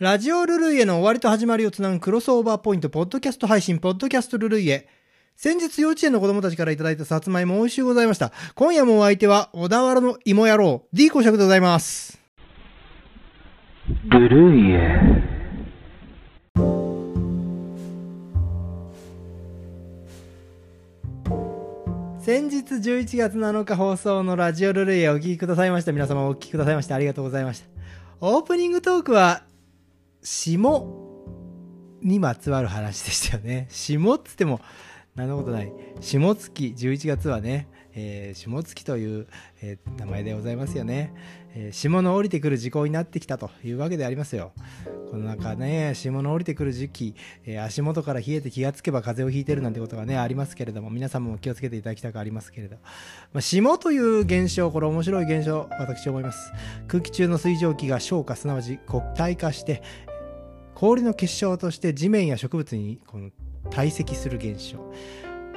ラジオルルイエの終わりと始まりをつなぐクロスオーバーポイント、ポッドキャスト配信、ポッドキャストルルイエ。先日幼稚園の子供たちからいただいたさつまいも美味しゅうございました。今夜もお相手は小田原の芋野郎、D 公爵でございます。ルルイエ先日11月7日放送のラジオルルイエお聞きくださいました。皆様お聞きくださいましてありがとうございました。オープニングトークは、霜にまつわる話でしたよね。霜っつっても、何のことない。霜月、11月はね、えー霜月という、えー名前でございますよね。えー霜の降りてくる時効になってきたというわけでありますよ。この中ね、霜の降りてくる時期、えー足元から冷えて気がつけば風邪をひいてるなんてことがね、ありますけれども、皆様も気をつけていただきたくありますけれど、まあ、霜という現象、これ面白い現象、私思います。空気中の水蒸気が昇華、すなわち固体化して、氷の結晶として地面や植物にこの堆積する現象。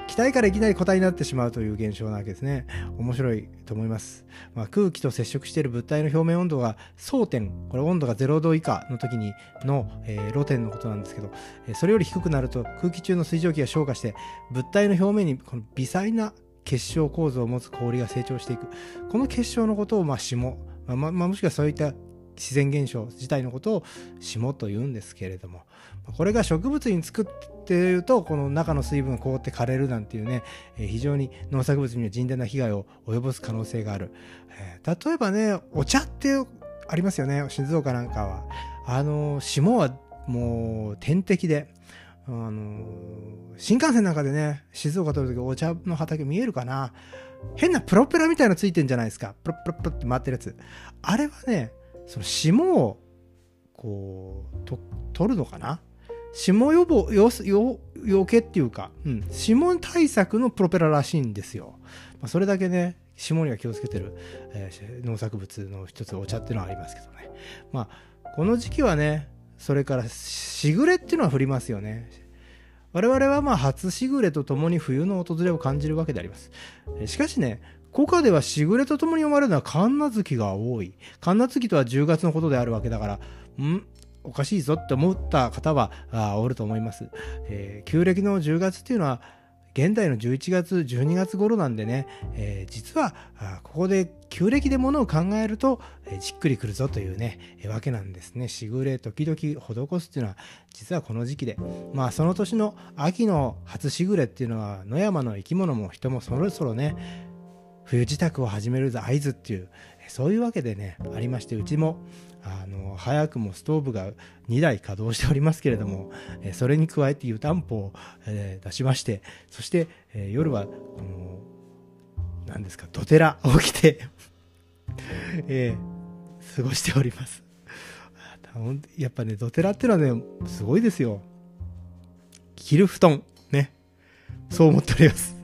気体からいきなり固体になってしまうという現象なわけですね。面白いと思います。まあ、空気と接触している物体の表面温度が争点、これ温度が0度以下の時にの、えー露点のことなんですけど、えーそれより低くなると空気中の水蒸気が昇華して物体の表面にこの微細な結晶構造を持つ氷が成長していく。この結晶のことをまあ霜、まあまあまあもしくはそういった自然現象自体のことを霜と言うんですけれどもこれが植物につくっていうとこの中の水分が凍って枯れるなんていうね、非常に農作物には甚大な被害を及ぼす可能性がある、例えばねお茶ってありますよね静岡なんかは。あの霜はもう天敵であの新幹線なんかでね静岡通るときお茶の畑見えるかな？変なプロペラみたいなのついてんじゃないですか。プロプロプロって回ってるやつ。あれはねその霜をこうと取るのかな？霜予防よよよけっていうか、うん、霜対策のプロペラらしいんですよ、まあ、それだけね霜には気をつけてる、えー農作物の一つお茶っていうのはありますけどね。まあこの時期はねそれからしぐれっていうのは降りますよね。我々はまあ初しぐれとともに冬の訪れを感じるわけであります。しかしね古歌ではしぐれとともに読まれるのは神奈月が多い。神奈月とは10月のことであるわけだからん？おかしいぞって思った方はあおると思います、えー旧暦の10月っていうのは現代の11月12月頃なんでね、えー実はここで旧暦でものを考えると、えーじっくりくるぞというね、えーわけなんですね。しぐれ時々施すっていうのは実はこの時期で。まあその年の秋の初しぐれっていうのは野山の生き物も人もそろそろね冬支度を始める合図っていうそういうわけでねありましてうちもあの早くもストーブが2台稼働しておりますけれども、それに加えて湯たんぽを、え出しましてそして、え夜はこの何ですかドテラを着て、えー過ごしております。やっぱねドテラってのはねすごいですよ。着る布団ね。そう思っております。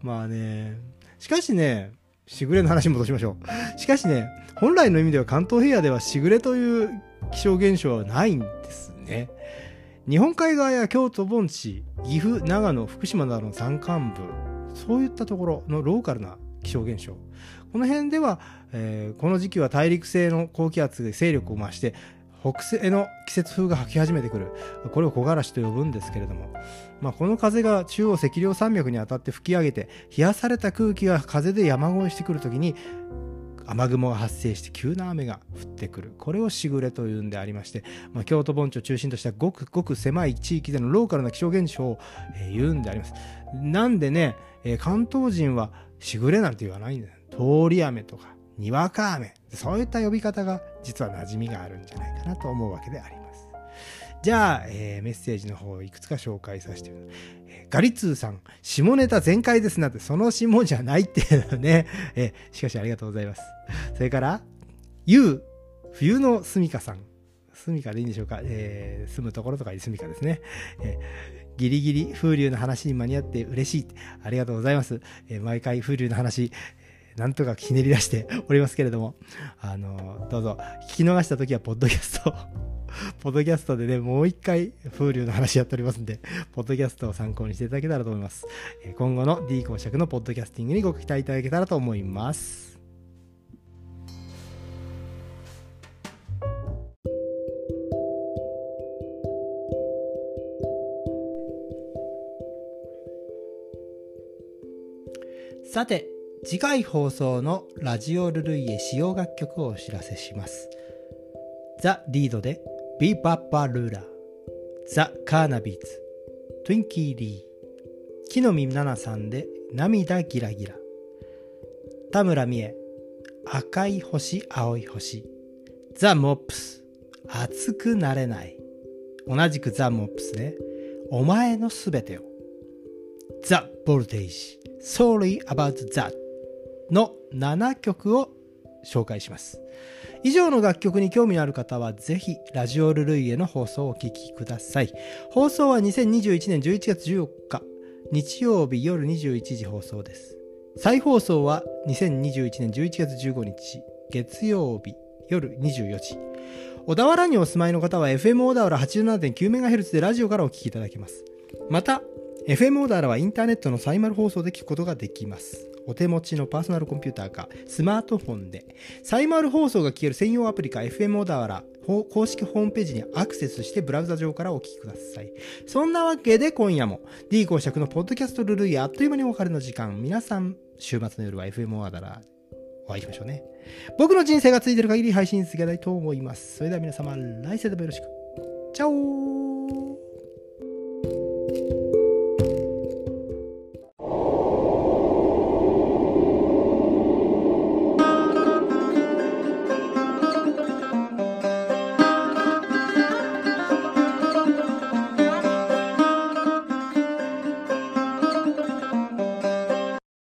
まあねしかしねしぐれの話戻しましょう。しかしね本来の意味では関東平野ではしぐれという気象現象はないんですね。日本海側や京都盆地岐阜長野福島などの山間部そういったところのローカルな気象現象。この辺では、えーこの時期は大陸性の高気圧で勢力を増して北西の季節風が吹き始めてくる。これを木枯らしと呼ぶんですけれども、まあ、この風が中央赤稜山脈に当たって吹き上げて冷やされた空気が風で山越えしてくるときに雨雲が発生して急な雨が降ってくる。これをしぐれというんでありまして、まあ、京都盆地を中心としたごくごく狭い地域でのローカルな気象現象を、えー言うんであります。なんでね、えー関東人はしぐれなんて言わないんだよ通り雨とかにわか雨そういった呼び方が実は馴染みがあるんじゃないかなと思うわけでありますじゃあ、えーメッセージの方をいくつか紹介させてえーガリツーさん、下ネタ全開ですなんて、その下じゃないっていうのね。えーしかしありがとうございます。それから、ゆう、冬のすみかさん。すみかでいいんでしょうか？えー住むところとかにすみかですね。えーギリギリ風流の話に間に合って嬉しい。ありがとうございます。えー毎回風流の話、なんとかひねり出しておりますけれども、あの、どうぞ、聞き逃した時は、ポッドキャスト、ポッドキャストでね、もう一回、風流の話やっておりますんで、ポッドキャストを参考にしていただけたらと思います。今後の D 公爵のポッドキャスティングにご期待いただけたらと思います。さて、次回放送のラジオルルイエ使用楽曲をお知らせします。ザ・リードでビバッバルーラザ・カーナビーズトゥインキー・リー木の実奈々さんで涙ギラギラ田村美恵赤い星青い星ザ・モップス熱くなれない同じくザ・モップスでお前のすべてをザ・ボルテージ Sorry About That の7曲を紹介します。以上の楽曲に興味のある方はぜひラジオルルイエの放送をお聴きください。放送は2021年11月14日日曜日夜21時放送です。再放送は2021年11月15日月曜日夜24時。小田原にお住まいの方は FM 小田原 87.9MHz でラジオからお聞きいただけます。また FM 小田原はインターネットのサイマル放送で聞くことができます。お手持ちのパーソナルコンピューターかスマートフォンでサイマル放送が聞ける専用アプリか FM 小田原公式ホームページにアクセスしてブラウザ上からお聞きください。そんなわけで今夜も D 公爵のポッドキャストルルイあっという間にお別れの時間。皆さん、週末の夜は FM 小田原お会いしましょうね。僕の人生がついてる限り配信続けたいと思います。それでは皆様、来世でもよろしく。チャオ